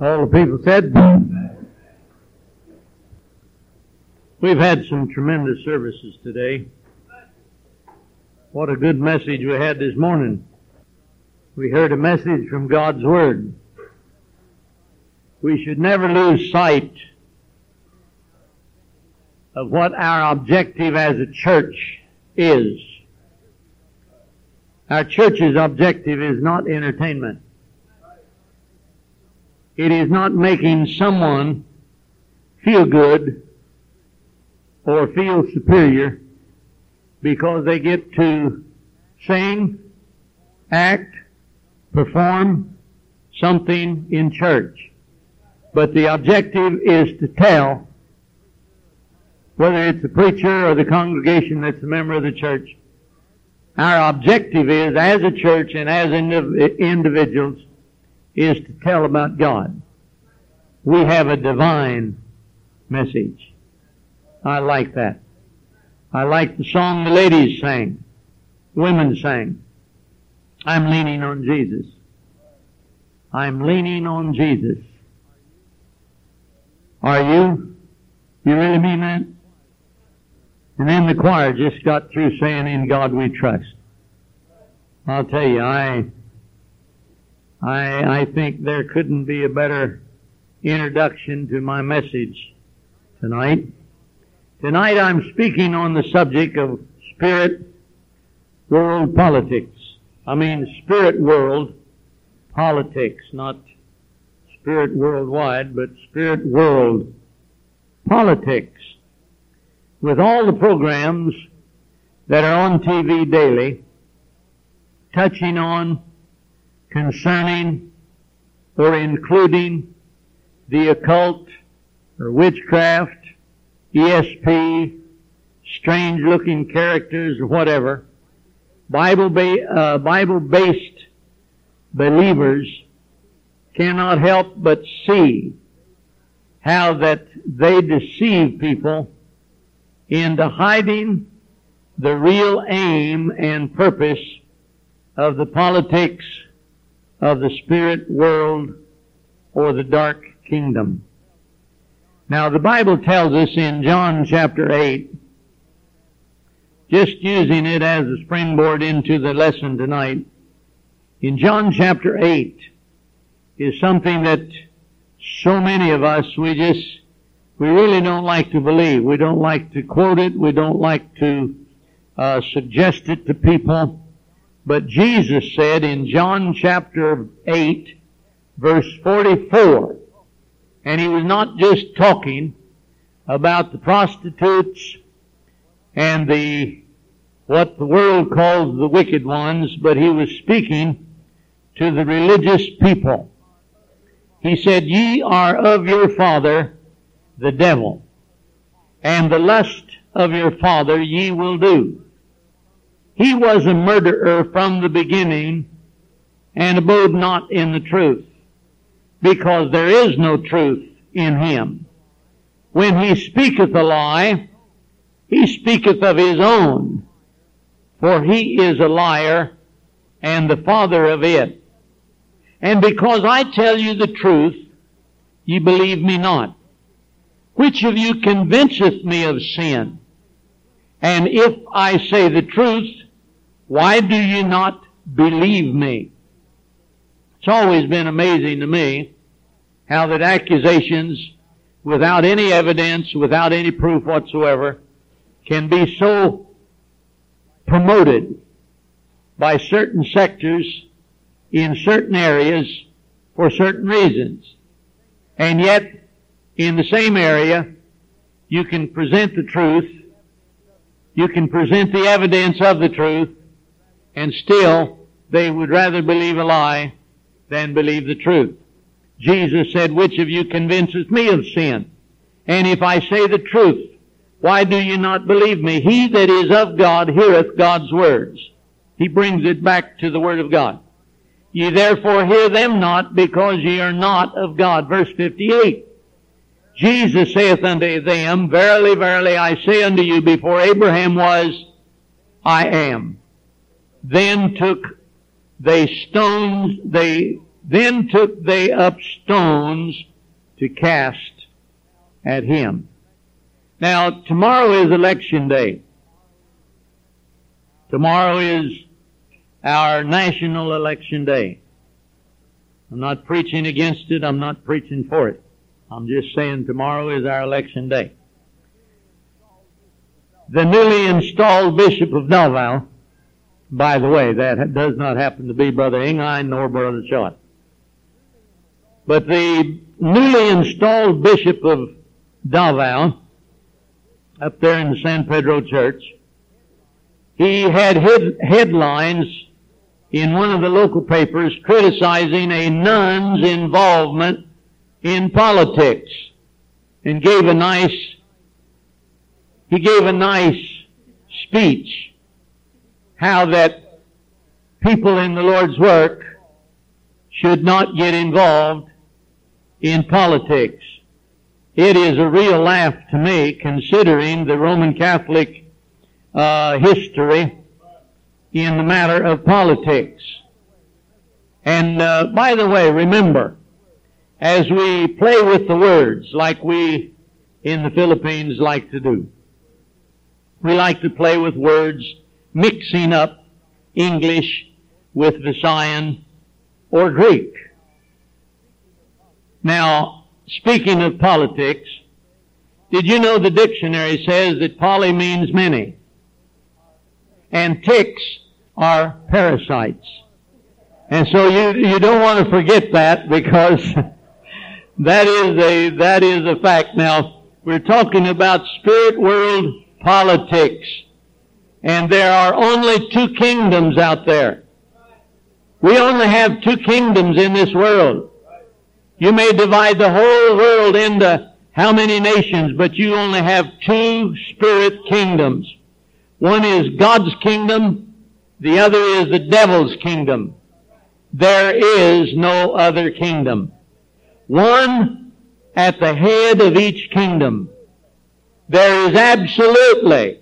All the people said, We've had some tremendous services today. What a good message we had this morning. We heard a message from God's Word. We should never lose sight of what our objective as a church is. Our church's objective is not entertainment. It is not making someone feel good or feel superior because they get to sing, act, perform something in church. But the objective is to tell whether it's the preacher or the congregation that's a member of the church. Our objective is, as a church and as individuals, is to tell about God. We have a divine message. I like that. I like the song the ladies sang, women sang. I'm leaning on Jesus. I'm leaning on Jesus. Are you? You really mean that? And then the choir just got through saying, in God we trust. I'll tell you, I, I, I think there couldn't be a better introduction to my message tonight. Tonight I'm speaking on the subject of spirit world politics. I mean spirit world politics, not spirit worldwide, but spirit world politics. With all the programs that are on TV daily, touching on, concerning, or including the occult or witchcraft, ESP, strange looking characters or whatever, Bible, ba- uh, Bible based believers cannot help but see how that they deceive people into hiding the real aim and purpose of the politics of the spirit world or the dark kingdom. Now the Bible tells us in John chapter 8, just using it as a springboard into the lesson tonight, in John chapter 8 is something that so many of us, we just, we really don't like to believe. We don't like to quote it. We don't like to uh, suggest it to people. But Jesus said in John chapter 8, verse 44, and he was not just talking about the prostitutes and the, what the world calls the wicked ones, but he was speaking to the religious people. He said, ye are of your father, the devil, and the lust of your father ye will do. He was a murderer from the beginning and abode not in the truth because there is no truth in him. When he speaketh a lie, he speaketh of his own, for he is a liar and the father of it. And because I tell you the truth, ye believe me not. Which of you convinceth me of sin? And if I say the truth, why do you not believe me? It's always been amazing to me how that accusations without any evidence, without any proof whatsoever, can be so promoted by certain sectors in certain areas for certain reasons. And yet, in the same area, you can present the truth, you can present the evidence of the truth, and still they would rather believe a lie than believe the truth. Jesus said, which of you convinces me of sin? And if I say the truth, why do you not believe me? He that is of God heareth God's words. He brings it back to the Word of God. Ye therefore hear them not because ye are not of God. Verse 58. Jesus saith unto them, Verily, verily, I say unto you, before Abraham was, I am. Then took they stones, they Then took they up stones to cast at him. Now, tomorrow is election day. Tomorrow is our national election day. I'm not preaching against it. I'm not preaching for it. I'm just saying tomorrow is our election day. The newly installed Bishop of Davao, by the way, that does not happen to be Brother Ingine nor Brother Short. But the newly installed Bishop of Davao, up there in the San Pedro Church, he had head, headlines in one of the local papers criticizing a nun's involvement in politics and gave a nice, he gave a nice speech how that people in the Lord's work should not get involved in politics. It is a real laugh to me considering the Roman Catholic uh, history in the matter of politics. And uh, by the way, remember, as we play with the words like we in the Philippines like to do, we like to play with words, mixing up English with Visayan or Greek. Now, speaking of politics, did you know the dictionary says that poly means many? And ticks are parasites. And so you, you don't want to forget that because that is a, that is a fact. Now, we're talking about spirit world politics. And there are only two kingdoms out there. We only have two kingdoms in this world. You may divide the whole world into how many nations, but you only have two spirit kingdoms. One is God's kingdom, the other is the devil's kingdom. There is no other kingdom. One at the head of each kingdom. There is absolutely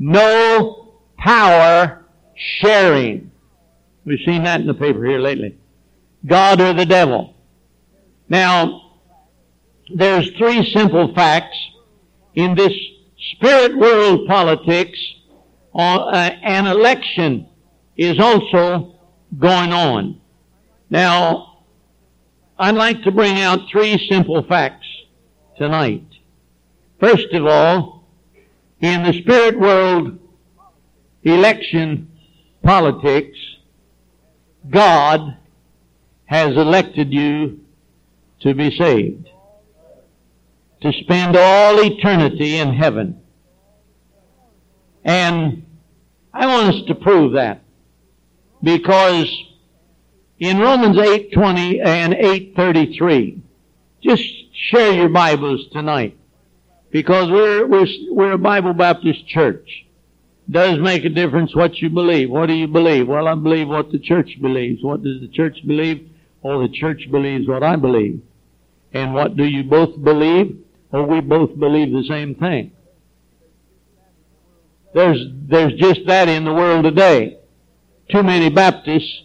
no power sharing. We've seen that in the paper here lately. God or the devil. Now, there's three simple facts in this spirit world politics. Uh, an election is also going on. Now, I'd like to bring out three simple facts tonight. First of all, in the spirit world election politics, God has elected you to be saved. To spend all eternity in heaven. And I want us to prove that. Because in Romans 8:20 and 8:33, just share your Bibles tonight. Because we're, we're, we're a Bible Baptist church. Does make a difference what you believe. What do you believe? Well, I believe what the church believes. What does the church believe? Well, the church believes what I believe. And what do you both believe? Well, we both believe the same thing. There's, there's just that in the world today. Too many Baptists,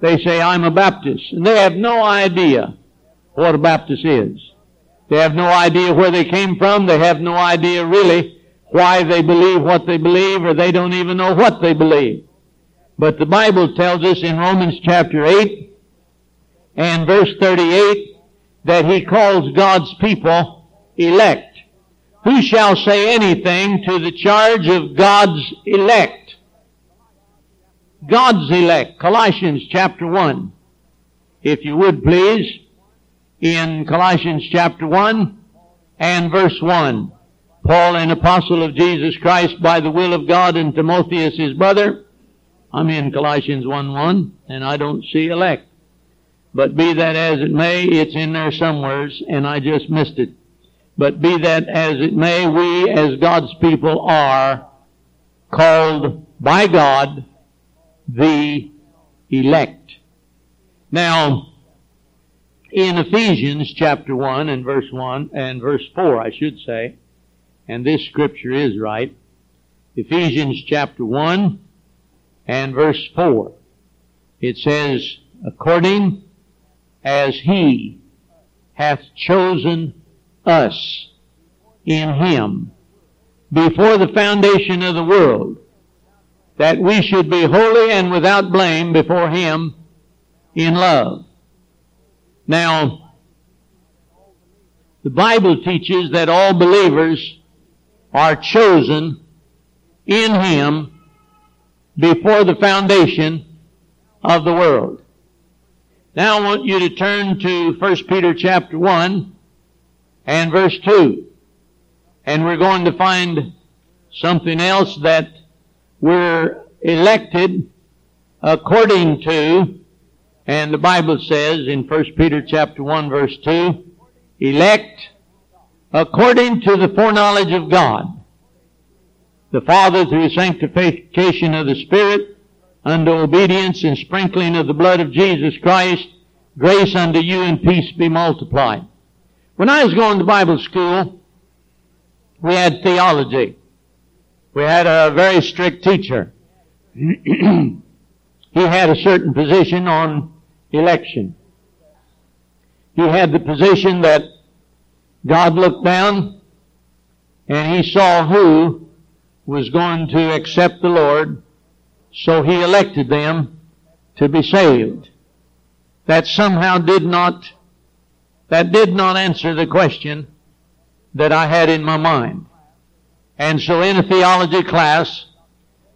they say, I'm a Baptist. And they have no idea what a Baptist is. They have no idea where they came from. They have no idea really why they believe what they believe or they don't even know what they believe. But the Bible tells us in Romans chapter 8 and verse 38 that he calls God's people elect. Who shall say anything to the charge of God's elect? God's elect. Colossians chapter 1. If you would please, in Colossians chapter 1 and verse 1. Paul, an apostle of Jesus Christ by the will of God, and Timotheus his brother. I'm in Colossians 1 1, and I don't see elect. But be that as it may, it's in there somewheres, and I just missed it. But be that as it may, we as God's people are called by God the elect. Now, in Ephesians chapter 1 and verse 1 and verse 4, I should say, and this scripture is right, Ephesians chapter 1 and verse 4, it says, according as He hath chosen us in Him before the foundation of the world, that we should be holy and without blame before Him in love. Now, the Bible teaches that all believers are chosen in Him before the foundation of the world. Now I want you to turn to 1 Peter chapter 1 and verse 2. And we're going to find something else that we're elected according to, and the Bible says in 1 Peter chapter 1 verse 2, elect according to the foreknowledge of God. The Father through sanctification of the Spirit unto obedience and sprinkling of the blood of Jesus Christ, grace unto you and peace be multiplied. When I was going to Bible school, we had theology. We had a very strict teacher. he had a certain position on election. He had the position that God looked down and he saw who was going to accept the Lord, so he elected them to be saved. That somehow did not, that did not answer the question that I had in my mind. And so in a theology class,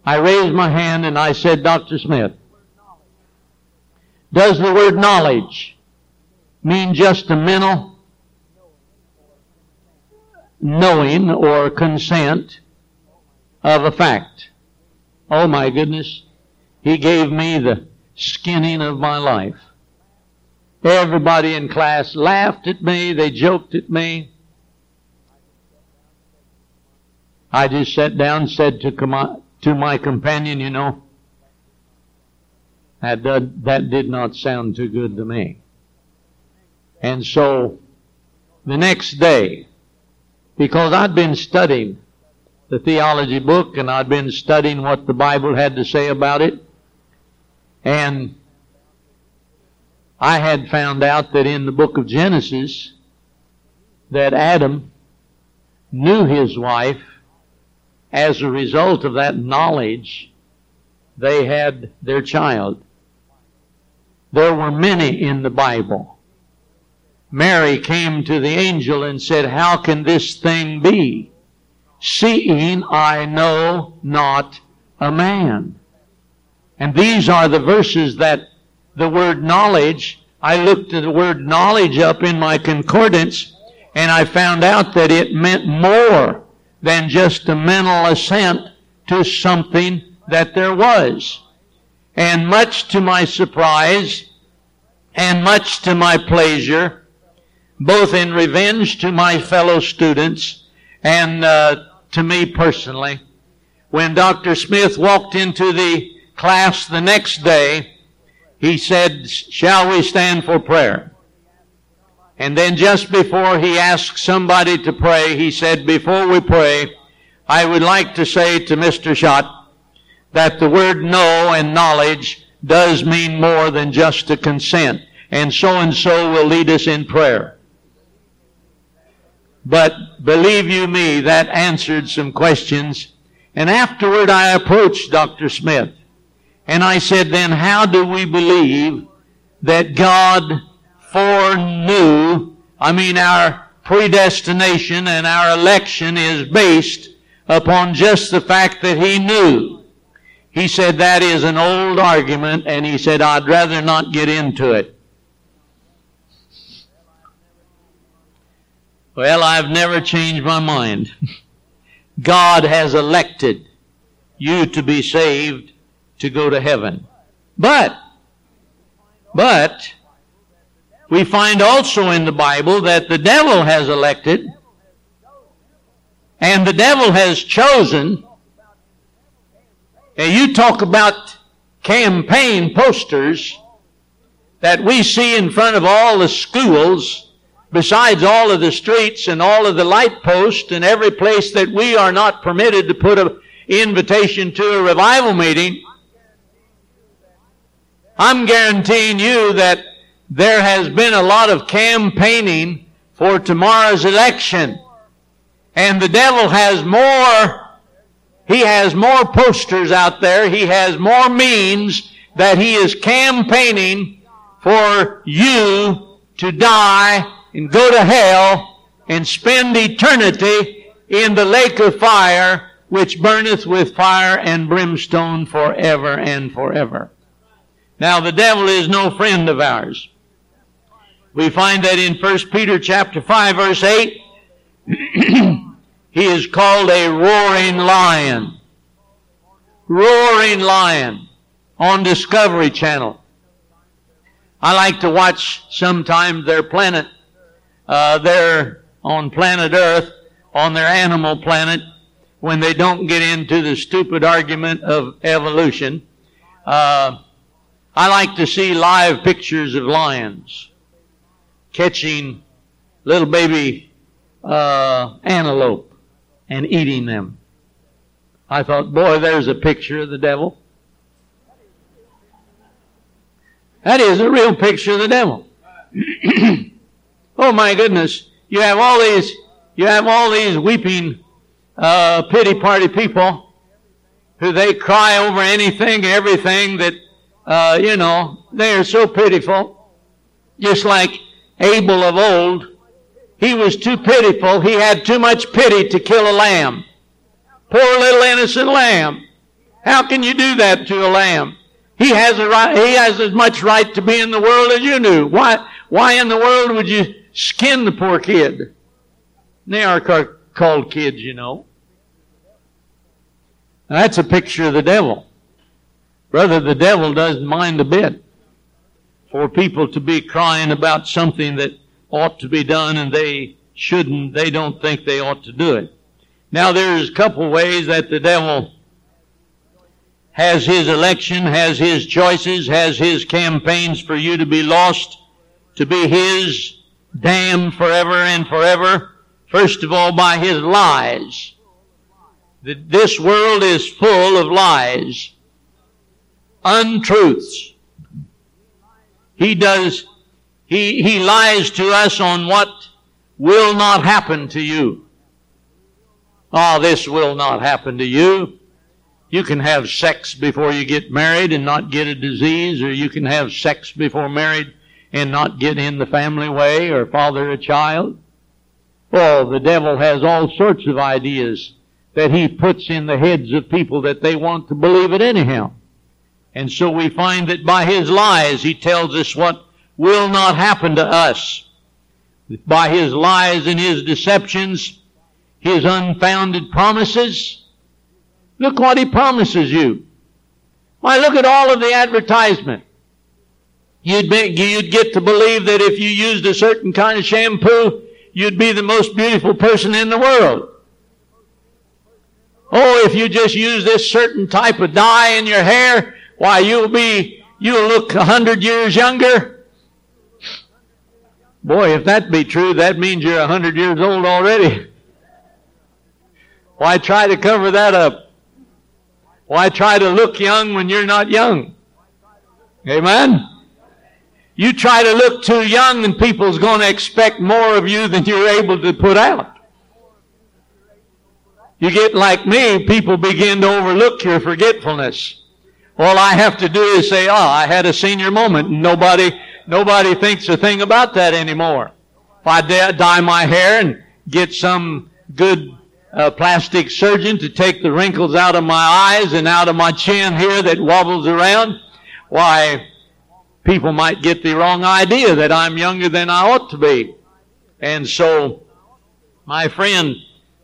I raised my hand and I said, Dr. Smith, does the word knowledge mean just a mental knowing or consent of a fact? Oh my goodness. He gave me the skinning of my life. Everybody in class laughed at me. They joked at me. I just sat down and said to, com- to my companion, you know, that, did, that did not sound too good to me. And so, the next day, because I'd been studying the theology book and I'd been studying what the Bible had to say about it, and I had found out that in the book of Genesis, that Adam knew his wife as a result of that knowledge, they had their child. There were many in the Bible. Mary came to the angel and said, How can this thing be? Seeing I know not a man. And these are the verses that the word knowledge, I looked at the word knowledge up in my concordance and I found out that it meant more than just a mental assent to something that there was. And much to my surprise, and much to my pleasure, both in revenge to my fellow students and uh, to me personally, when Dr. Smith walked into the class the next day, he said, shall we stand for prayer? And then just before he asked somebody to pray, he said, before we pray, I would like to say to Mr. Schott that the word know and knowledge does mean more than just a consent. And so and so will lead us in prayer. But believe you me, that answered some questions. And afterward I approached Dr. Smith. And I said, then how do we believe that God foreknew, I mean our predestination and our election is based upon just the fact that he knew. He said that is an old argument and he said I'd rather not get into it. Well, I've never changed my mind. God has elected you to be saved to go to heaven. But, but, we find also in the Bible that the devil has elected and the devil has chosen. And you talk about campaign posters that we see in front of all the schools, besides all of the streets and all of the light posts and every place that we are not permitted to put an invitation to a revival meeting. I'm guaranteeing you that there has been a lot of campaigning for tomorrow's election. And the devil has more, he has more posters out there, he has more means that he is campaigning for you to die and go to hell and spend eternity in the lake of fire which burneth with fire and brimstone forever and forever. Now the devil is no friend of ours. We find that in 1 Peter chapter 5 verse 8, he is called a roaring lion. Roaring lion on Discovery Channel. I like to watch sometimes their planet, uh, their on planet Earth, on their animal planet, when they don't get into the stupid argument of evolution. Uh, I like to see live pictures of lions catching little baby uh, antelope and eating them. I thought, boy, there's a picture of the devil. That is a real picture of the devil. oh my goodness. You have all these, you have all these weeping, uh, pity party people who they cry over anything, everything that, uh, you know, they are so pitiful. Just like Abel of old. He was too pitiful. He had too much pity to kill a lamb. Poor little innocent lamb. How can you do that to a lamb? He has a right, he has as much right to be in the world as you do. Why, why in the world would you skin the poor kid? They are called kids, you know. Now, that's a picture of the devil. Brother, the devil doesn't mind a bit for people to be crying about something that ought to be done and they shouldn't, they don't think they ought to do it. Now there's a couple ways that the devil has his election, has his choices, has his campaigns for you to be lost, to be his, damned forever and forever. First of all, by his lies. This world is full of lies, untruths. He does, he, he lies to us on what will not happen to you. Oh, this will not happen to you. You can have sex before you get married and not get a disease, or you can have sex before married and not get in the family way or father a child. Oh, the devil has all sorts of ideas that he puts in the heads of people that they want to believe it anyhow. And so we find that by his lies, he tells us what will not happen to us. By his lies and his deceptions, his unfounded promises, Look what he promises you. Why, look at all of the advertisement. You'd, be, you'd get to believe that if you used a certain kind of shampoo, you'd be the most beautiful person in the world. Oh, if you just use this certain type of dye in your hair, why, you'll be, you'll look a hundred years younger. Boy, if that be true, that means you're a hundred years old already. Why try to cover that up? Why try to look young when you're not young? Amen? You try to look too young and people's going to expect more of you than you're able to put out. You get like me, people begin to overlook your forgetfulness. All I have to do is say, oh, I had a senior moment. And nobody, nobody thinks a thing about that anymore. If I dye my hair and get some good a plastic surgeon to take the wrinkles out of my eyes and out of my chin here that wobbles around, why, people might get the wrong idea that I'm younger than I ought to be. And so, my friend,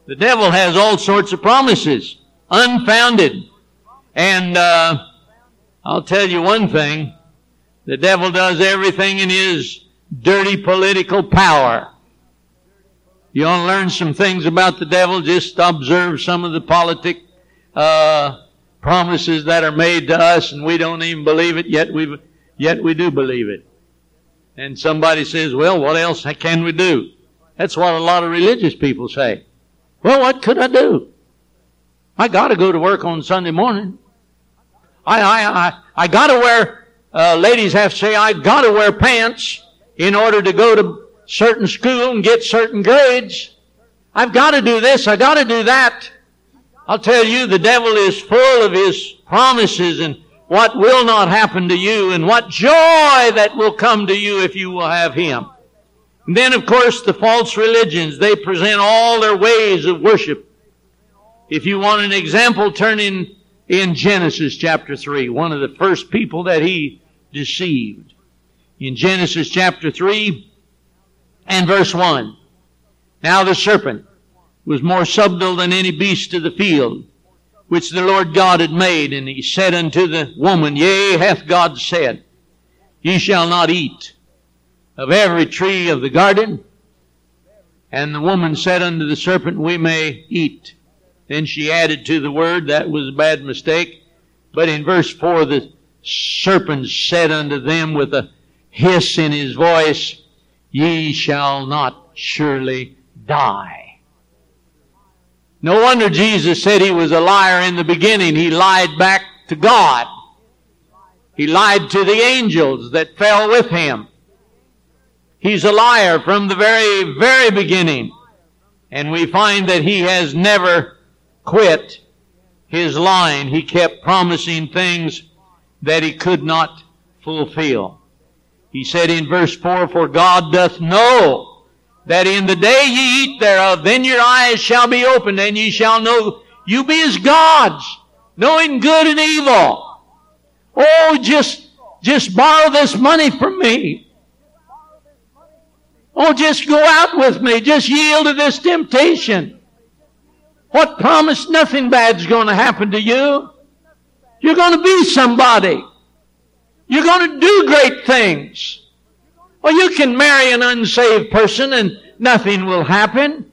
the devil has all sorts of promises, unfounded. And uh, I'll tell you one thing, the devil does everything in his dirty political power you want to learn some things about the devil? Just observe some of the politic uh, promises that are made to us, and we don't even believe it. Yet we yet we do believe it. And somebody says, "Well, what else can we do?" That's what a lot of religious people say. Well, what could I do? I got to go to work on Sunday morning. I I I, I got to wear uh, ladies have to say, I've got to wear pants in order to go to certain school and get certain grades. I've got to do this, I've got to do that. I'll tell you, the devil is full of his promises and what will not happen to you and what joy that will come to you if you will have him. And then, of course, the false religions, they present all their ways of worship. If you want an example, turn in, in Genesis chapter 3, one of the first people that he deceived. In Genesis chapter 3 and verse 1. Now the serpent was more subtle than any beast of the field, which the Lord God had made, and he said unto the woman, Yea, hath God said, Ye shall not eat of every tree of the garden. And the woman said unto the serpent, We may eat. Then she added to the word, that was a bad mistake. But in verse 4, the serpent said unto them with a hiss in his voice, Ye shall not surely die. No wonder Jesus said he was a liar in the beginning. He lied back to God. He lied to the angels that fell with him. He's a liar from the very, very beginning. And we find that he has never quit his lying. He kept promising things that he could not fulfill. He said in verse 4, For God doth know that in the day ye eat thereof, then your eyes shall be opened, and ye shall know you be as gods, knowing good and evil. Oh, just, just borrow this money from me. Oh, just go out with me. Just yield to this temptation. What promise? Nothing bad's going to happen to you. You're going to be somebody. You're going to do great things. Well, you can marry an unsaved person and nothing will happen.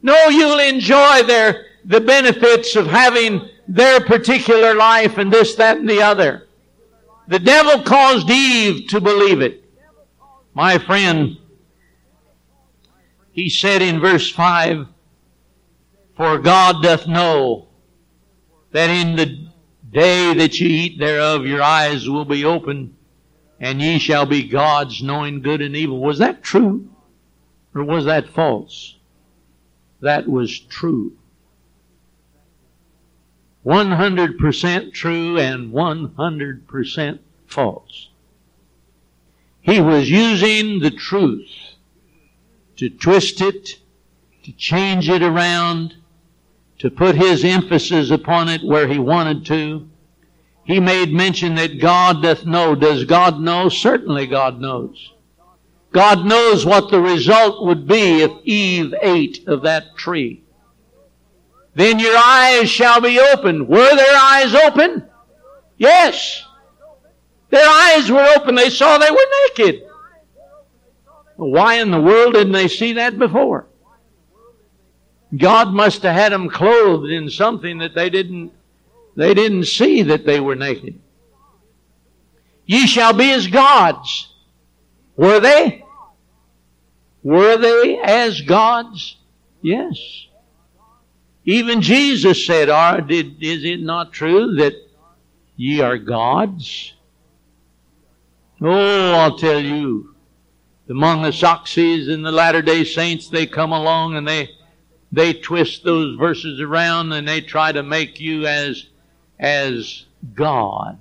No, you'll enjoy their, the benefits of having their particular life and this, that, and the other. The devil caused Eve to believe it. My friend, he said in verse 5, For God doth know that in the day that ye eat thereof, your eyes will be opened, and ye shall be gods, knowing good and evil. Was that true? Or was that false? That was true. 100% true and 100% false. He was using the truth to twist it, to change it around, to put his emphasis upon it where he wanted to. He made mention that God doth know. Does God know? Certainly God knows. God knows what the result would be if Eve ate of that tree. Then your eyes shall be opened. Were their eyes open? Yes. Their eyes were open. They saw they were naked. Why in the world didn't they see that before? God must have had them clothed in something that they didn't, they didn't see that they were naked. Ye shall be as gods. Were they? Were they as gods? Yes. Even Jesus said, are, did, is it not true that ye are gods? Oh, I'll tell you, among the Saxes and the Latter day Saints, they come along and they, they twist those verses around and they try to make you as, as God.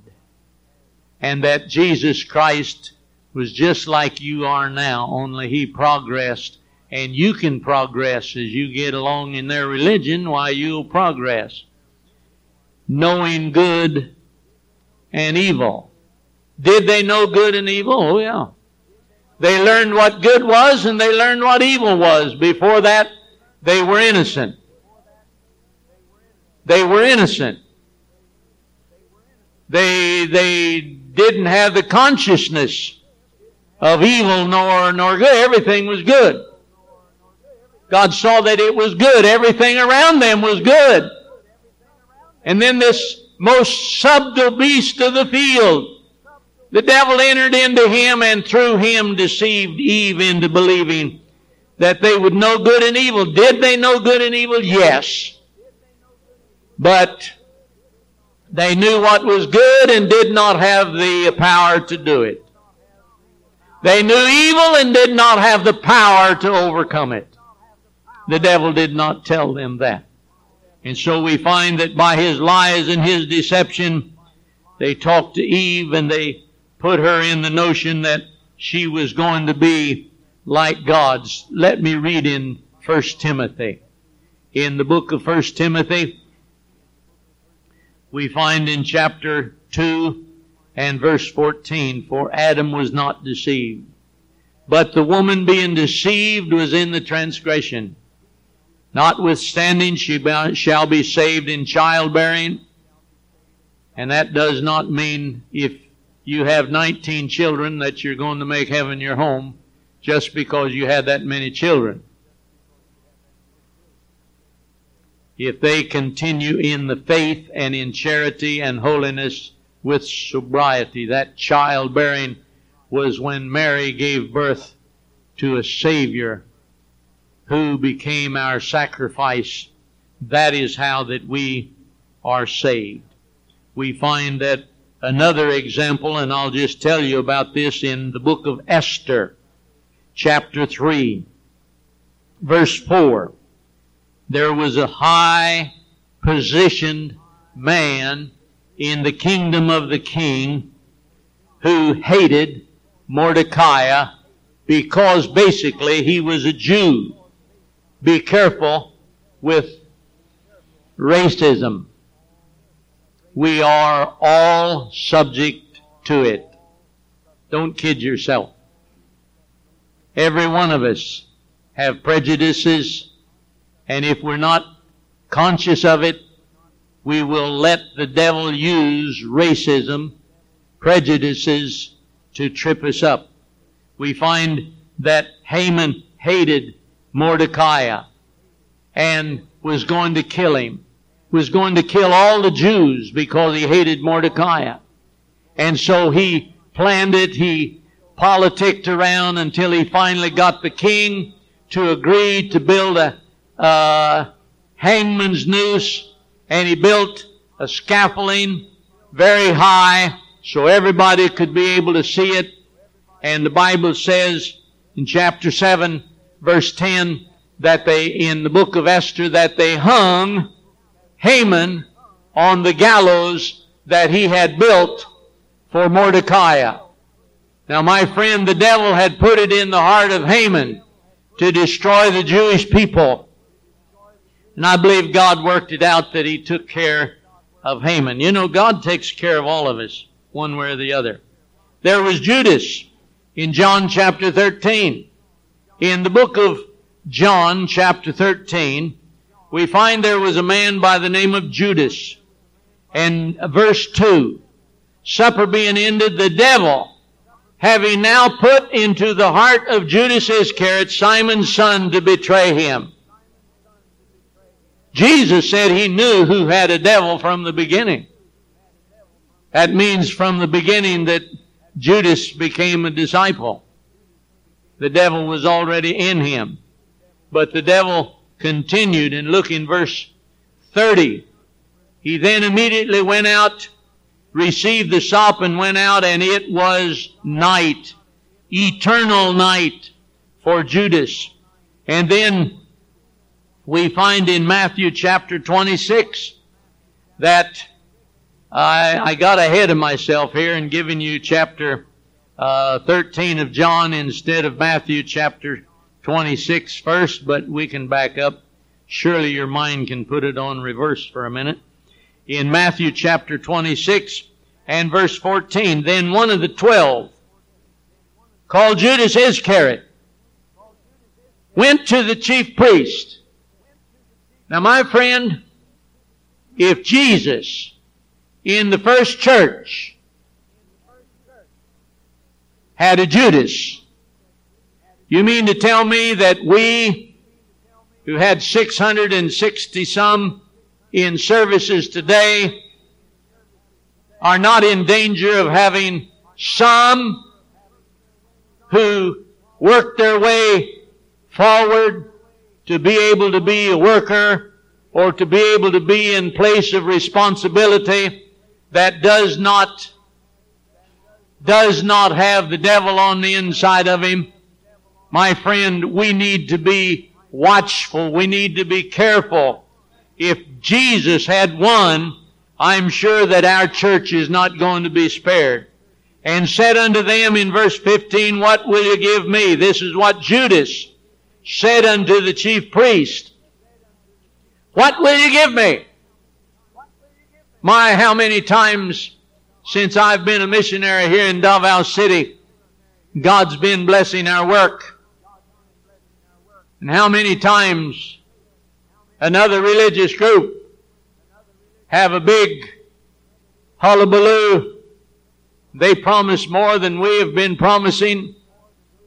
And that Jesus Christ was just like you are now, only He progressed. And you can progress as you get along in their religion, why you'll progress. Knowing good and evil. Did they know good and evil? Oh yeah. They learned what good was and they learned what evil was. Before that, they were innocent. They were innocent. They, they didn't have the consciousness of evil nor, nor good. Everything was good. God saw that it was good. Everything around them was good. And then this most subtle beast of the field the devil entered into him and through him deceived Eve into believing that they would know good and evil. Did they know good and evil? Yes. But They knew what was good and did not have the power to do it. They knew evil and did not have the power to overcome it. The devil did not tell them that. And so we find that by his lies and his deception, they talked to Eve and they put her in the notion that she was going to be like God's. Let me read in 1 Timothy. In the book of 1 Timothy, we find in chapter 2 and verse 14, For Adam was not deceived, but the woman being deceived was in the transgression. Notwithstanding, she shall be saved in childbearing. And that does not mean if you have 19 children that you're going to make heaven your home just because you had that many children. If they continue in the faith and in charity and holiness with sobriety, that childbearing was when Mary gave birth to a Savior who became our sacrifice. That is how that we are saved. We find that another example, and I'll just tell you about this in the book of Esther, chapter 3, verse 4. There was a high positioned man in the kingdom of the king who hated Mordecai because basically he was a Jew. Be careful with racism. We are all subject to it. Don't kid yourself. Every one of us have prejudices, and if we're not conscious of it, we will let the devil use racism, prejudices to trip us up. We find that Haman hated Mordecai and was going to kill him was going to kill all the Jews because he hated Mordecai. And so he planned it, he politicked around until he finally got the king to agree to build a uh, hangman's noose, and he built a scaffolding very high so everybody could be able to see it. And the Bible says in chapter 7, verse 10, that they, in the book of Esther, that they hung Haman on the gallows that he had built for Mordecai. Now my friend, the devil had put it in the heart of Haman to destroy the Jewish people. And I believe God worked it out that he took care of Haman. You know, God takes care of all of us, one way or the other. There was Judas in John chapter 13. In the book of John chapter 13, we find there was a man by the name of Judas. And verse 2, supper being ended, the devil, having now put into the heart of Judas Iscariot, Simon's son, to betray him. Jesus said he knew who had a devil from the beginning. That means from the beginning that Judas became a disciple. The devil was already in him. But the devil continued and look in verse 30. He then immediately went out, received the sop and went out and it was night. Eternal night for Judas. And then we find in Matthew chapter 26 that I, I got ahead of myself here and giving you chapter uh, 13 of John instead of Matthew chapter 26 first, but we can back up. Surely your mind can put it on reverse for a minute. In Matthew chapter 26 and verse 14, then one of the twelve, called Judas Iscariot, went to the chief priest. Now my friend, if Jesus in the first church had a Judas, you mean to tell me that we, who had 660 some in services today, are not in danger of having some who work their way forward to be able to be a worker or to be able to be in place of responsibility that does not does not have the devil on the inside of him, my friend, we need to be watchful. We need to be careful. If Jesus had won, I'm sure that our church is not going to be spared. And said unto them in verse 15, What will you give me? This is what Judas said unto the chief priest. What will you give me? My, how many times since I've been a missionary here in Davao City, God's been blessing our work. And how many times another religious group have a big hullabaloo. They promise more than we have been promising,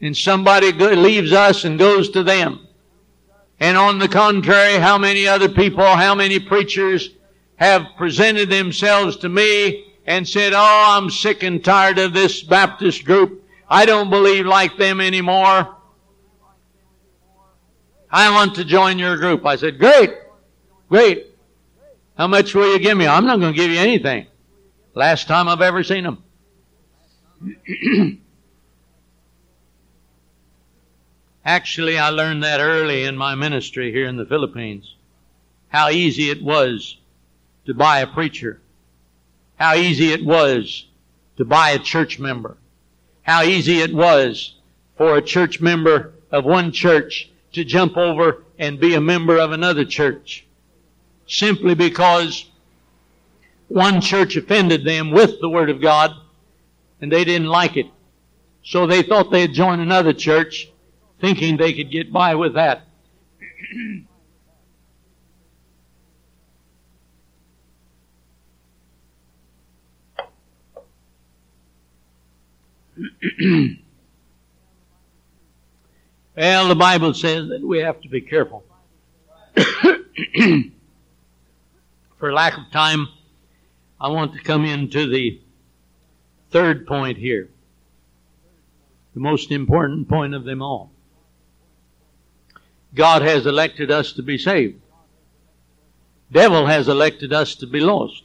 and somebody leaves us and goes to them. And on the contrary, how many other people, how many preachers have presented themselves to me and said, Oh, I'm sick and tired of this Baptist group. I don't believe like them anymore. I want to join your group. I said, Great, great. How much will you give me? I'm not going to give you anything. Last time I've ever seen them. Actually, I learned that early in my ministry here in the Philippines. How easy it was to buy a preacher. How easy it was to buy a church member. How easy it was for a church member of one church to jump over and be a member of another church. Simply because one church offended them with the Word of God and they didn't like it. So they thought they'd join another church thinking they could get by with that. well, the Bible says that we have to be careful. For lack of time, I want to come into the third point here. The most important point of them all. God has elected us to be saved. Devil has elected us to be lost.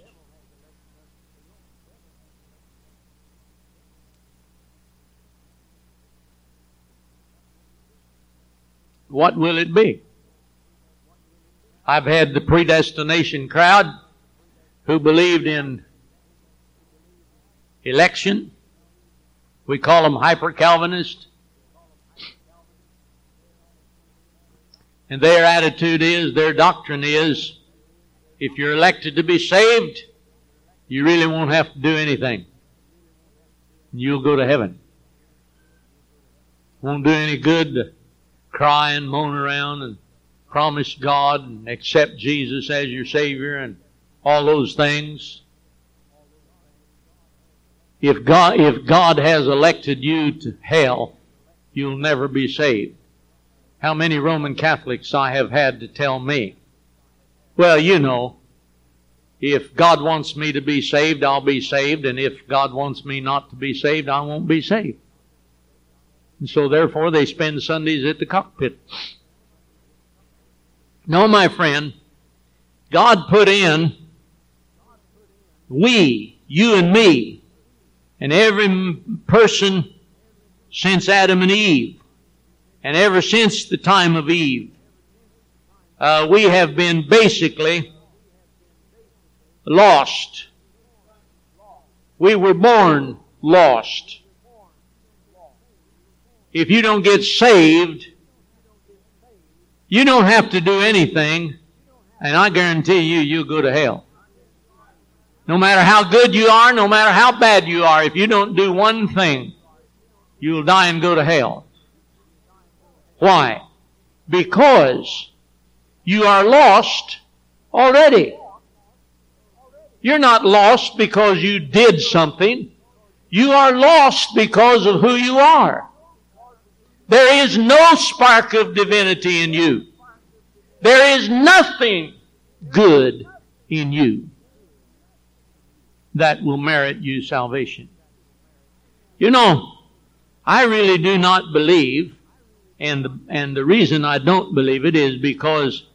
What will it be? I've had the predestination crowd who believed in election. We call them hyper Calvinist. And their attitude is, their doctrine is, if you're elected to be saved, you really won't have to do anything. You'll go to heaven. Won't do any good cry and moan around and promise God and accept Jesus as your Savior and all those things. If God, if God has elected you to hell, you'll never be saved. How many Roman Catholics I have had to tell me, well, you know, if God wants me to be saved, I'll be saved, and if God wants me not to be saved, I won't be saved. And so therefore they spend Sundays at the cockpit. No, my friend, God put in we, you and me, and every person since Adam and Eve, and ever since the time of Eve, uh, we have been basically lost. We were born lost if you don't get saved, you don't have to do anything, and I guarantee you, you'll go to hell. No matter how good you are, no matter how bad you are, if you don't do one thing, you'll die and go to hell. Why? Because you are lost already. You're not lost because you did something. You are lost because of who you are. There is no spark of divinity in you. There is nothing good in you that will merit you salvation. You know, I really do not believe, and the, and the reason I don't believe it is because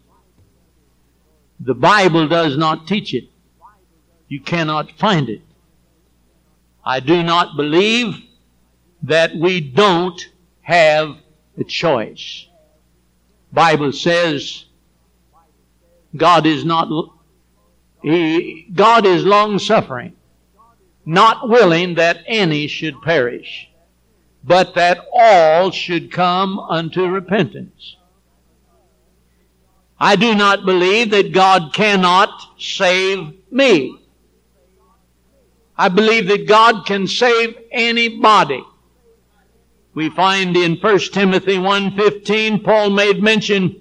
the Bible does not teach it. You cannot find it. I do not believe that we don't have a choice. Bible says God is not he, God is long suffering, not willing that any should perish, but that all should come unto repentance. I do not believe that God cannot save me. I believe that God can save anybody. We find in 1 Timothy 1.15, Paul made mention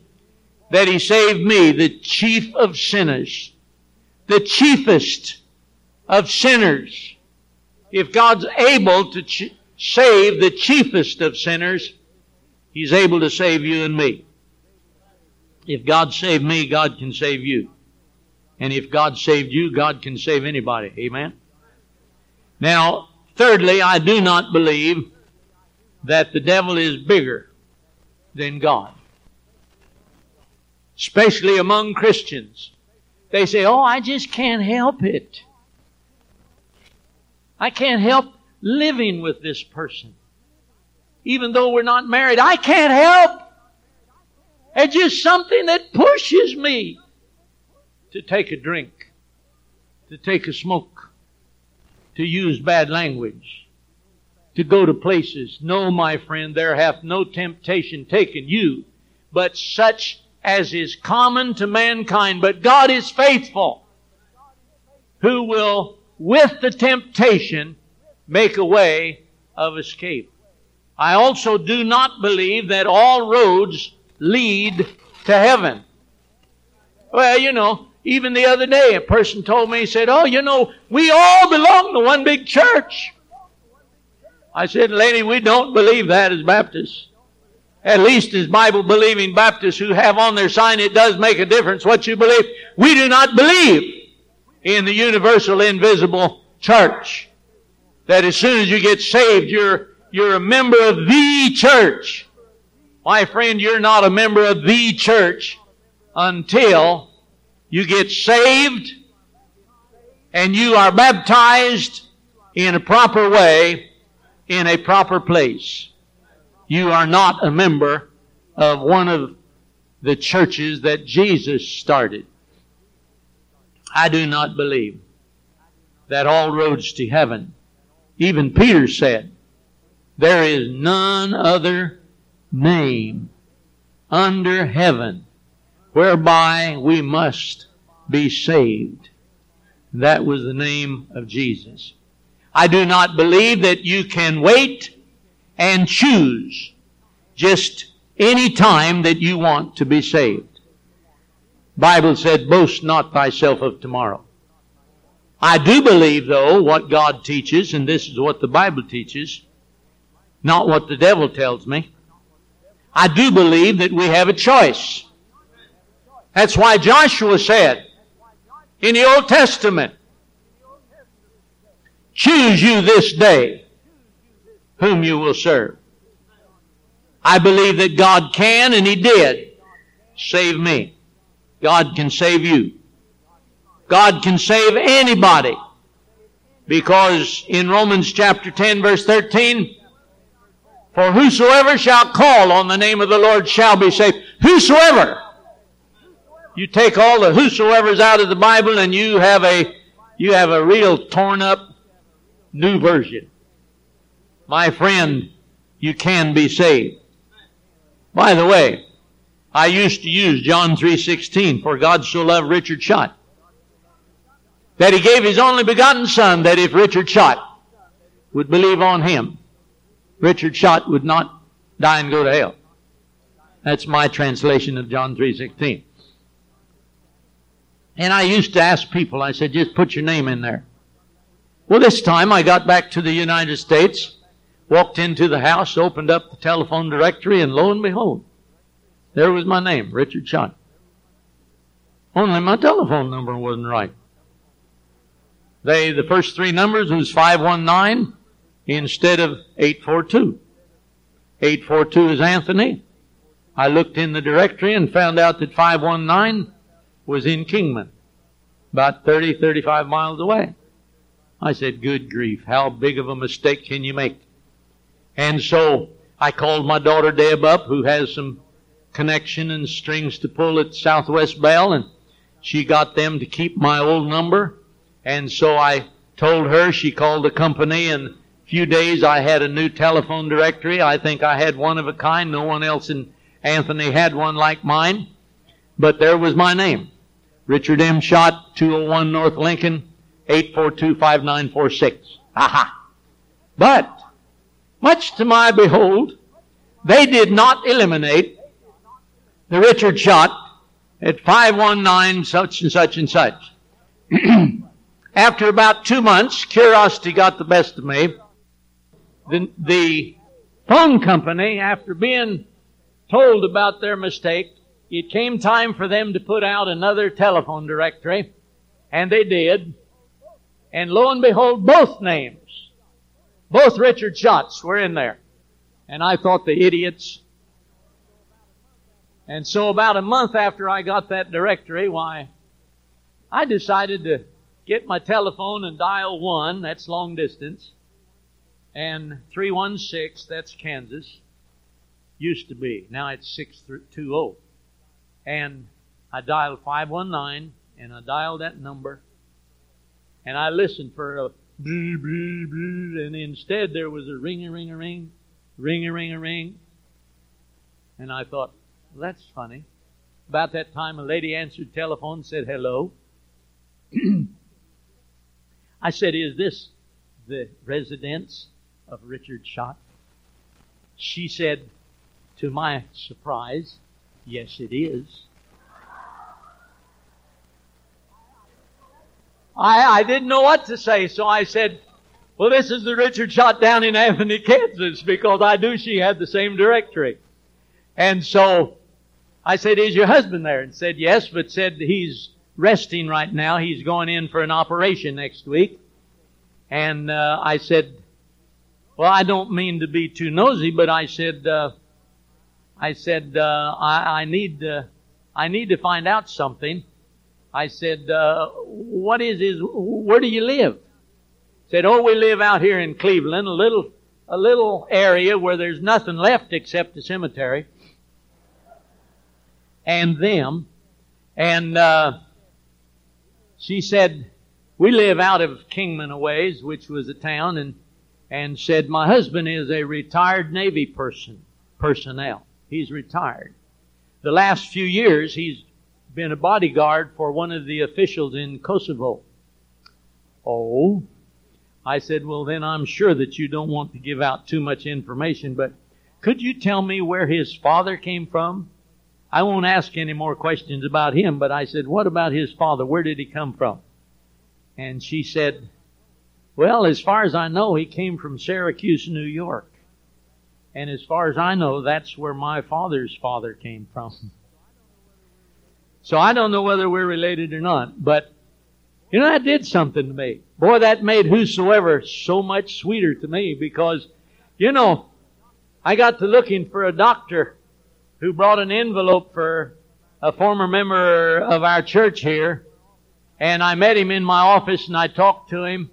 that he saved me, the chief of sinners the chiefest of sinners. If God's able to ch- save the chiefest of sinners, He's able to save you and me. If God saved me, God can save you. And if God saved you, God can save anybody. Amen? Now, thirdly, I do not believe that the devil is bigger than God. Especially among Christians. They say, Oh, I just can't help it. I can't help living with this person. Even though we're not married, I can't help. It's just something that pushes me to take a drink, to take a smoke, to use bad language, to go to places. No, my friend, there hath no temptation taken you, but such as is common to mankind, but God is faithful, who will, with the temptation, make a way of escape. I also do not believe that all roads lead to heaven. Well, you know, even the other day, a person told me, he said, Oh, you know, we all belong to one big church. I said, Lady, we don't believe that as Baptists at least as Bible believing Baptists who have on their sign, it does make a difference what you believe. We do not believe in the universal invisible church. That as soon as you get saved, you're, you're a member of the church. My friend, you're not a member of the church until you get saved and you are baptized in a proper way in a proper place you are not a member of one of the churches that Jesus started. I do not believe that all roads to heaven, even Peter said, there is none other name under heaven whereby we must be saved. That was the name of Jesus. I do not believe that you can wait and choose just any time that you want to be saved. Bible said, boast not thyself of tomorrow. I do believe though what God teaches, and this is what the Bible teaches, not what the devil tells me. I do believe that we have a choice. That's why Joshua said in the Old Testament, choose you this day whom you will serve. I believe that God can, and He did, save me. God can save you. God can save anybody. Because in Romans chapter 10 verse 13, for whosoever shall call on the name of the Lord shall be saved. Whosoever. You take all the whosoever's out of the Bible and you have a, you have a real torn up new version my friend, you can be saved. By the way, I used to use John 3.16, for God so loved Richard Schott, that he gave his only begotten son, that if Richard Schott would believe on him, Richard Schott would not die and go to hell. That's my translation of John 3.16. And I used to ask people, I said, just put your name in there. Well, this time I got back to the United States Walked into the house, opened up the telephone directory, and lo and behold, there was my name, Richard Schott. Only my telephone number wasn't right. They, the first three numbers was 519 instead of 842. 842 is Anthony. I looked in the directory and found out that 519 was in Kingman. about 30, 35 miles away. I said, good grief, how big of a mistake can you make? And so I called my daughter Deb up, who has some connection and strings to pull at Southwest Bell, and she got them to keep my old number. And so I told her, she called the company, and a few days I had a new telephone directory. I think I had one of a kind. No one else in Anthony had one like mine. But there was my name. Richard M. Schott, 201 North Lincoln, 8425946. Aha! But, much to my behold, they did not eliminate the Richard Schott at 519 such and such and such. After about two months, curiosity got the best of me. The, the phone company, after being told about their mistake, it came time for them to put out another telephone directory, and they did. And lo and behold, both names, both Richard Schotts were in there. And I thought the idiots. And so about a month after I got that directory, why, I decided to get my telephone and dial one, that's long distance, and 316, that's Kansas. Used to be. Now it's 620. And I dialed 519 and I dialed that number and I listened for a and instead there was a ring a ring a ring, ring a ring a ring. And I thought, that's funny. About that time, a lady answered telephone said hello. I said, Is this the residence of Richard Schott? She said, to my surprise, Yes, it is. I, I didn't know what to say, so I said, well, this is the Richard Schott down in Anthony, Kansas, because I knew she had the same directory. And so I said, is your husband there? And said, yes, but said he's resting right now. He's going in for an operation next week. And uh, I said, well, I don't mean to be too nosy, but I said, uh, I said, uh, I, I, need to, I need to find out something. I said, uh, what is his, where do you live? Said, oh, we live out here in Cleveland, a little, a little area where there's nothing left except the cemetery and them. And, uh, she said, we live out of Kingman a ways, which was a town, and, and said, my husband is a retired Navy person, personnel. He's retired. The last few years, he's been a bodyguard for one of the officials in Kosovo. Oh. I said, well then I'm sure that you don't want to give out too much information, but could you tell me where his father came from? I won't ask any more questions about him, but I said, what about his father? Where did he come from? And she said, well, as far as I know, he came from Syracuse, New York. And as far as I know, that's where my father's father came from. So I don't know whether we're related or not, but you know, that did something to me. Boy, that made whosoever so much sweeter to me because, you know, I got to looking for a doctor who brought an envelope for a former member of our church here. And I met him in my office and I talked to him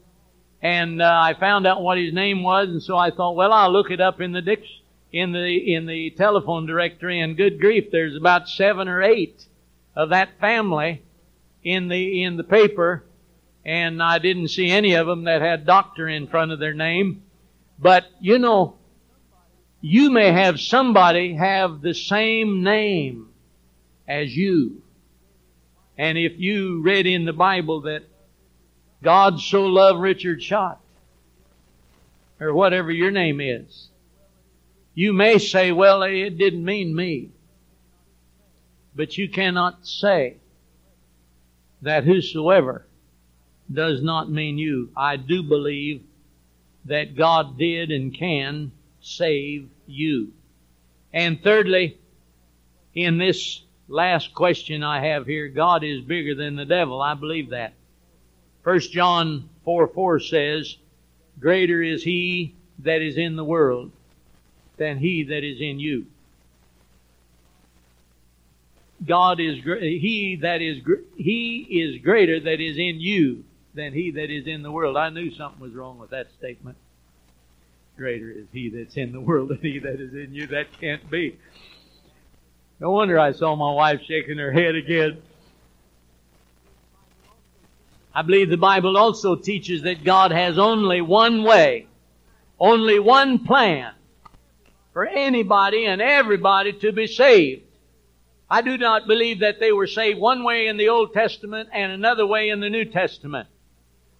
and uh, I found out what his name was and so I thought, well, I'll look it up in the in the in the telephone directory and good grief, there's about seven or eight of that family in the in the paper and I didn't see any of them that had doctor in front of their name. But you know, you may have somebody have the same name as you. And if you read in the Bible that God so loved Richard Schott, or whatever your name is, you may say, well, it didn't mean me. But you cannot say that whosoever does not mean you. I do believe that God did and can save you. And thirdly, in this last question I have here, God is bigger than the devil. I believe that. 1 John 4 4 says, Greater is he that is in the world than he that is in you. God is he that is he is greater that is in you than he that is in the world. I knew something was wrong with that statement. Greater is he that's in the world than he that is in you. That can't be. No wonder I saw my wife shaking her head again. I believe the Bible also teaches that God has only one way, only one plan for anybody and everybody to be saved. I do not believe that they were saved one way in the Old Testament and another way in the New Testament.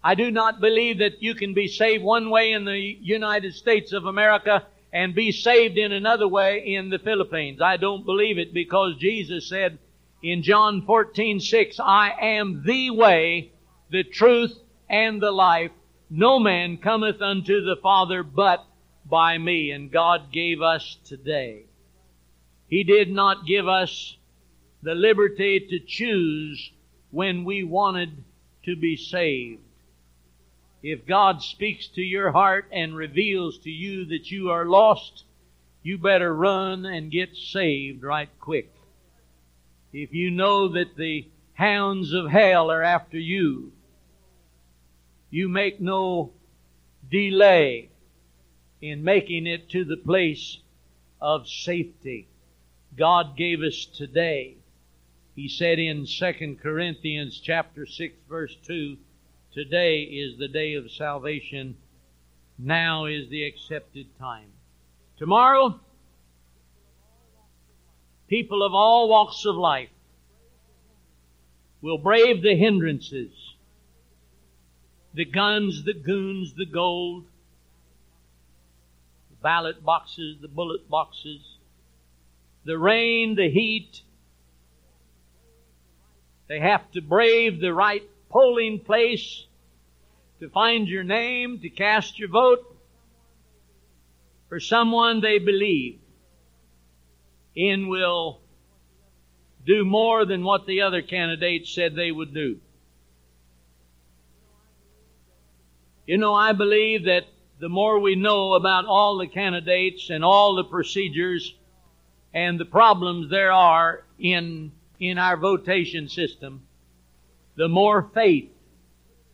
I do not believe that you can be saved one way in the United States of America and be saved in another way in the Philippines. I don't believe it because Jesus said in John 14, 6, I am the way, the truth, and the life. No man cometh unto the Father but by me. And God gave us today. He did not give us the liberty to choose when we wanted to be saved. If God speaks to your heart and reveals to you that you are lost, you better run and get saved right quick. If you know that the hounds of hell are after you, you make no delay in making it to the place of safety. God gave us today he said in 2 Corinthians chapter 6 verse 2, today is the day of salvation. Now is the accepted time. Tomorrow, people of all walks of life will brave the hindrances, the guns, the goons, the gold, the ballot boxes, the bullet boxes, the rain, the heat, they have to brave the right polling place to find your name, to cast your vote for someone they believe in will do more than what the other candidates said they would do. You know, I believe that the more we know about all the candidates and all the procedures and the problems there are in in our votation system, the more faith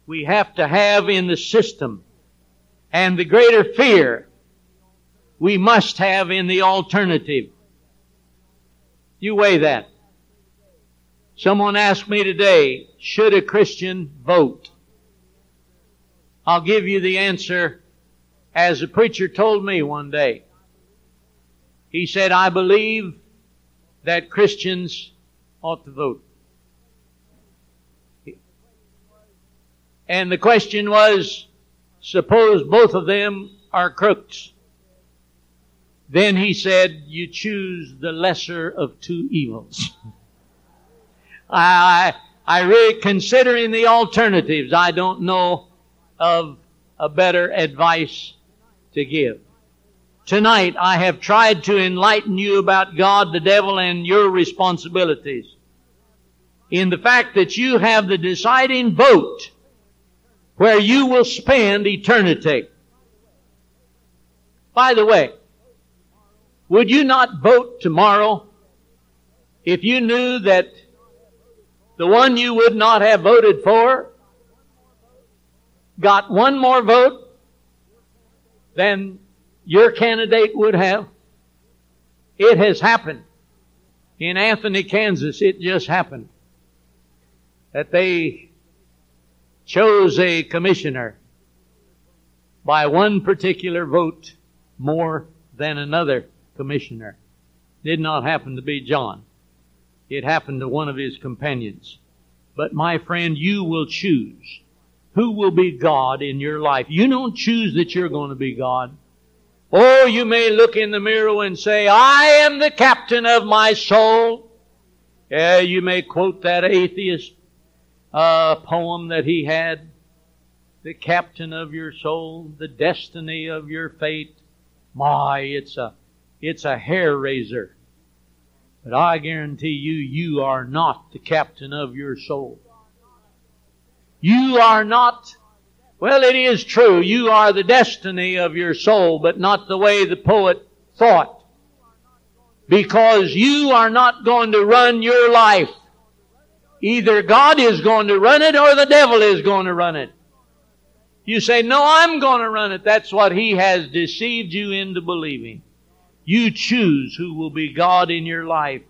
we have to have in the system and the greater fear we must have in the alternative. You weigh that. Someone asked me today, should a Christian vote? I'll give you the answer as a preacher told me one day. He said, I believe that Christians ought to vote. And the question was, suppose both of them are crooks. Then he said, you choose the lesser of two evils. I, I really, considering the alternatives, I don't know of a better advice to give. Tonight I have tried to enlighten you about God, the devil, and your responsibilities. In the fact that you have the deciding vote where you will spend eternity. By the way, would you not vote tomorrow if you knew that the one you would not have voted for got one more vote than your candidate would have. It has happened. In Anthony, Kansas, it just happened that they chose a commissioner by one particular vote more than another commissioner. Did not happen to be John. It happened to one of his companions. But my friend, you will choose who will be God in your life. You don't choose that you're going to be God. Oh, you may look in the mirror and say, I am the captain of my soul. Yeah, you may quote that atheist uh, poem that he had. The captain of your soul, the destiny of your fate. My, it's a, it's a hair raiser. But I guarantee you, you are not the captain of your soul. You are not well, it is true. You are the destiny of your soul, but not the way the poet thought. Because you are not going to run your life. Either God is going to run it or the devil is going to run it. You say, no, I'm going to run it. That's what he has deceived you into believing. You choose who will be God in your life.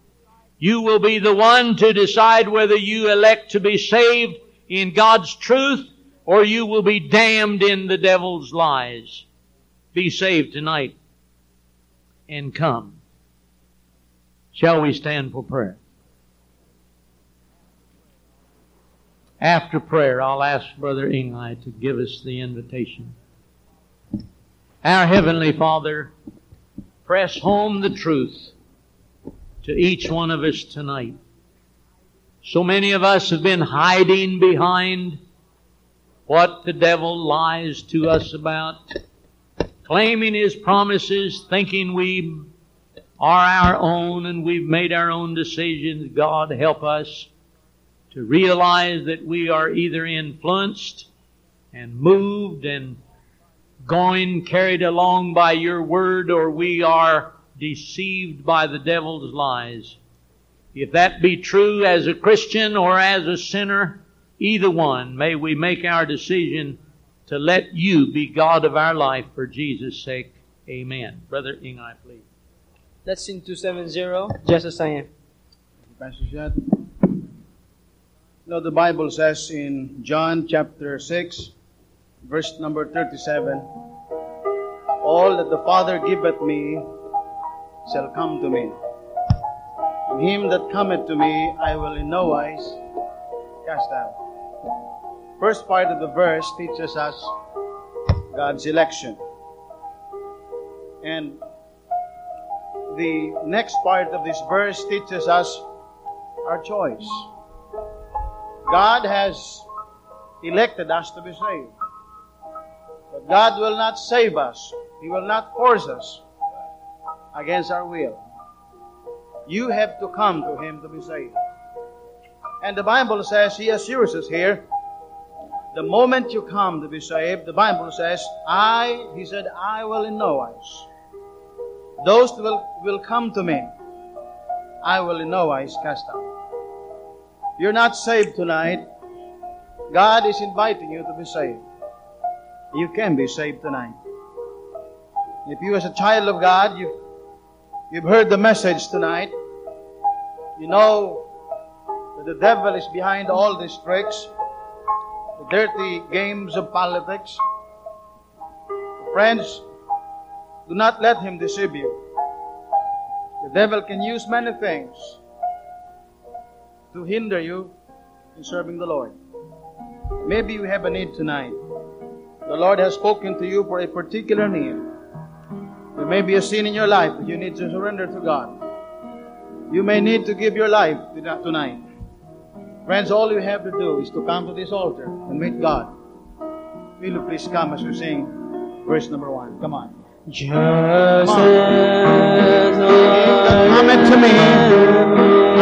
You will be the one to decide whether you elect to be saved in God's truth or you will be damned in the devil's lies. Be saved tonight and come. Shall we stand for prayer? After prayer, I'll ask Brother Ingai to give us the invitation. Our Heavenly Father, press home the truth to each one of us tonight. So many of us have been hiding behind what the devil lies to us about, claiming his promises, thinking we are our own and we've made our own decisions. God help us to realize that we are either influenced and moved and going carried along by your word or we are deceived by the devil's lies. If that be true as a Christian or as a sinner, either one, may we make our decision to let you be God of our life for Jesus' sake. Amen. Brother Ingai, please. Let's sing 270, just as I am. Jed. No, the Bible says in John chapter 6, verse number 37, All that the Father giveth me shall come to me. And him that cometh to me I will in no wise cast out. First part of the verse teaches us God's election. And the next part of this verse teaches us our choice. God has elected us to be saved. But God will not save us. He will not force us against our will. You have to come to Him to be saved. And the Bible says, He assures us here, the moment you come to be saved, the Bible says, I, He said, I will in no wise. Those will, will come to me, I will in no wise cast out. You're not saved tonight. God is inviting you to be saved. You can be saved tonight. If you as a child of God, you You've heard the message tonight. You know that the devil is behind all these tricks, the dirty games of politics. Friends, do not let him deceive you. The devil can use many things to hinder you in serving the Lord. Maybe you have a need tonight. The Lord has spoken to you for a particular need. There may be a sin in your life that you need to surrender to God. You may need to give your life tonight. Friends, all you have to do is to come to this altar and meet God. Will you please come as we sing verse number one? Come on. Just Come on. Come to me,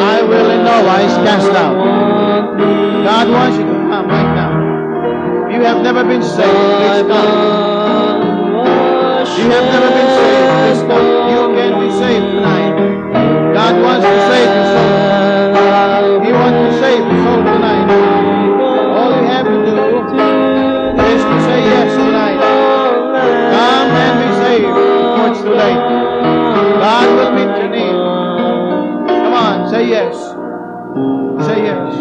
I will in no wise cast out. God wants you to come right now. If you have never been saved, please come. You have never been saved, please come. You can be saved tonight. God wants to save your Say yes.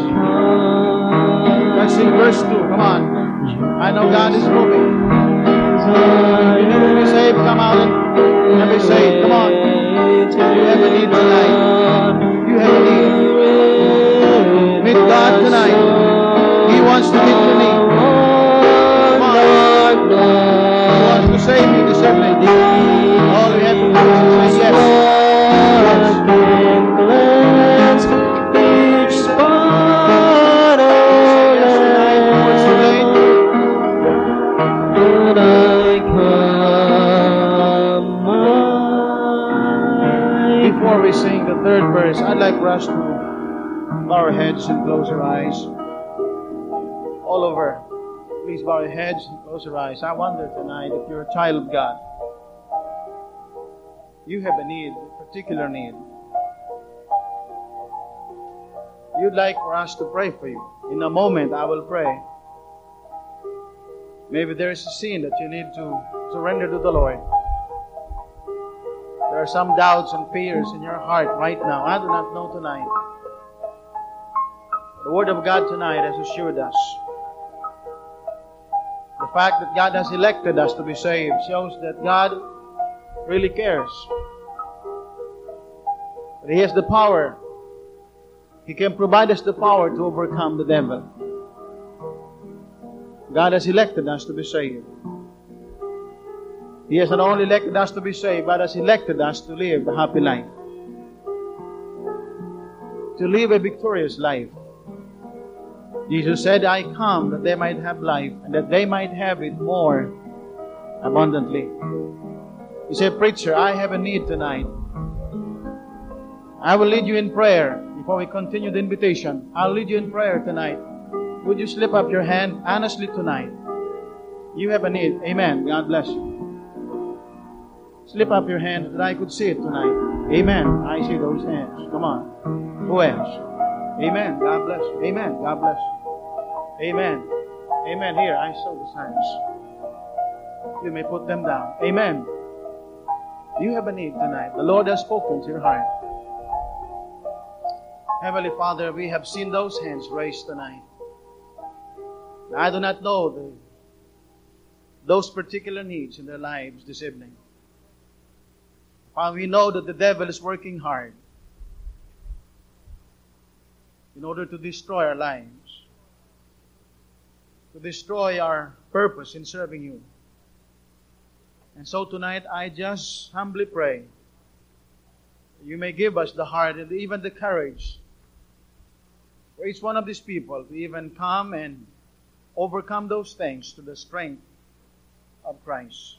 Let's sing verse 2. Come on. I know God is moving. You need to be saved. Come out and be saved. Come on. You have a need tonight. You have a need. Meet God tonight. He wants to meet us to bow our heads and close our eyes. All over. Please bow your heads and close your eyes. I wonder tonight if you're a child of God. You have a need, a particular need. You'd like for us to pray for you. In a moment, I will pray. Maybe there is a sin that you need to surrender to the Lord. Are some doubts and fears in your heart right now. I do not know tonight. The Word of God tonight has assured us. The fact that God has elected us to be saved shows that God really cares. That He has the power. He can provide us the power to overcome the devil. God has elected us to be saved. He has not only elected us to be saved, but has elected us to live a happy life. To live a victorious life. Jesus said, I come that they might have life and that they might have it more abundantly. He said, Preacher, I have a need tonight. I will lead you in prayer before we continue the invitation. I'll lead you in prayer tonight. Would you slip up your hand honestly tonight? You have a need. Amen. God bless you. Slip up your hand that I could see it tonight. Amen. I see those hands. Come on. Who else? Amen. God bless you. Amen. God bless you. Amen. Amen. Here, I saw the signs. You may put them down. Amen. You have a need tonight. The Lord has spoken to your heart. Heavenly Father, we have seen those hands raised tonight. I do not know the, those particular needs in their lives this evening. Father, we know that the devil is working hard in order to destroy our lives, to destroy our purpose in serving you. And so tonight, I just humbly pray you may give us the heart and even the courage for each one of these people to even come and overcome those things to the strength of Christ.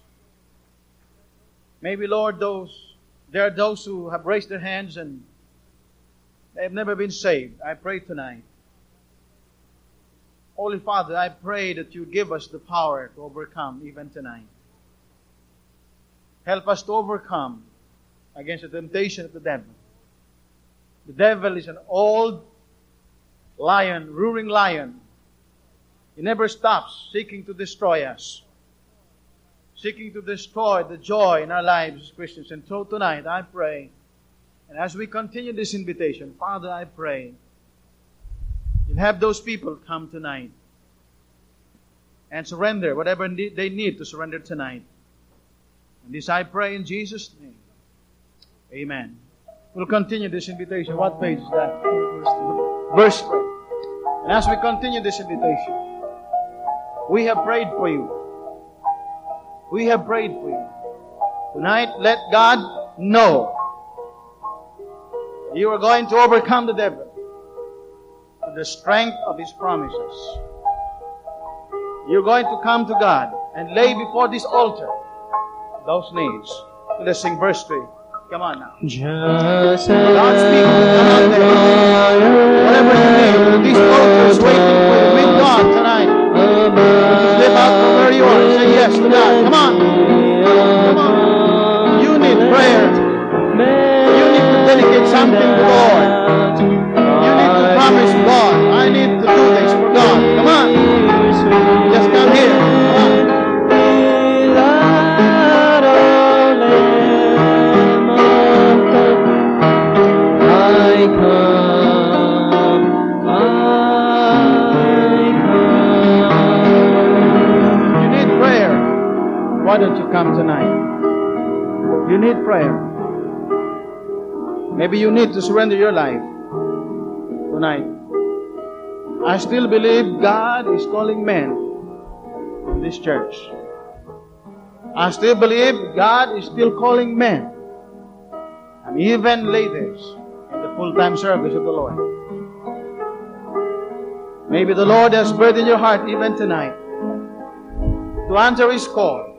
Maybe, Lord, those there are those who have raised their hands and they have never been saved. I pray tonight. Holy Father, I pray that you give us the power to overcome even tonight. Help us to overcome against the temptation of the devil. The devil is an old lion, roaring lion. He never stops seeking to destroy us, seeking to destroy the joy in our lives as Christians. And so tonight, I pray, and as we continue this invitation, Father, I pray, you'll have those people come tonight and surrender whatever they need to surrender tonight. And this I pray in Jesus' name. Amen. We'll continue this invitation. What page is that? Verse 3. And as we continue this invitation, we have prayed for you. We have prayed for you. Tonight, let God know you are going to overcome the devil with the strength of His promises. You're going to come to God and lay before this altar those needs. Let's sing verse 3. Come on now. Just God speak. Come on there. Whatever you need. This altar is waiting for you with God tonight. Are. Say yes to God. Come on. Maybe you need to surrender your life tonight. I still believe God is calling men in this church. I still believe God is still calling men and even ladies in the full time service of the Lord. Maybe the Lord has in your heart even tonight to answer His call.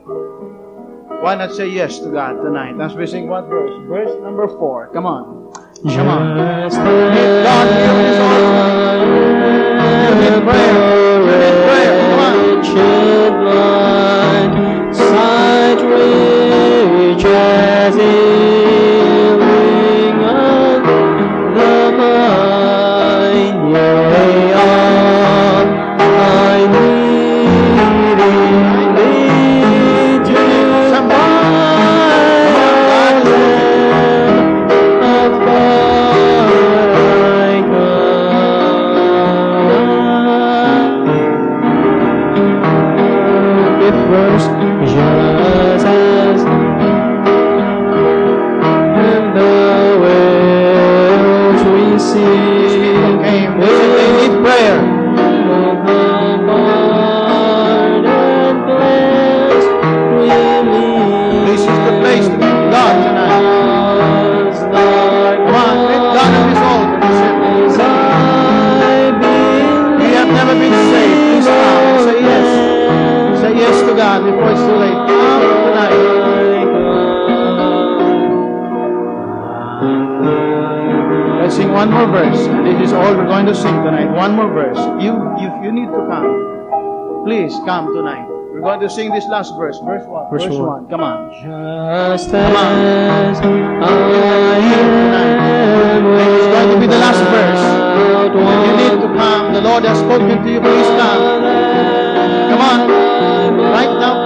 Why not say yes to God tonight? As we sing what verse? Verse number four. Come on. Come on. God here in this. You need prayer. You need prayer. Come on. God tonight. Come on, meet God We have never been saved. Please come say yes. Say yes to God before it's too late. Come tonight. Let's sing one more verse. This is all we're going to sing tonight. One more verse. You, you, you need to come. Please come tonight. Going to sing this last verse. Verse 1. Verse one. one. Come on. Just Come on. as I am It's going to be the last verse. you need to come. The Lord has spoken to you. Please come. Come on. Right now,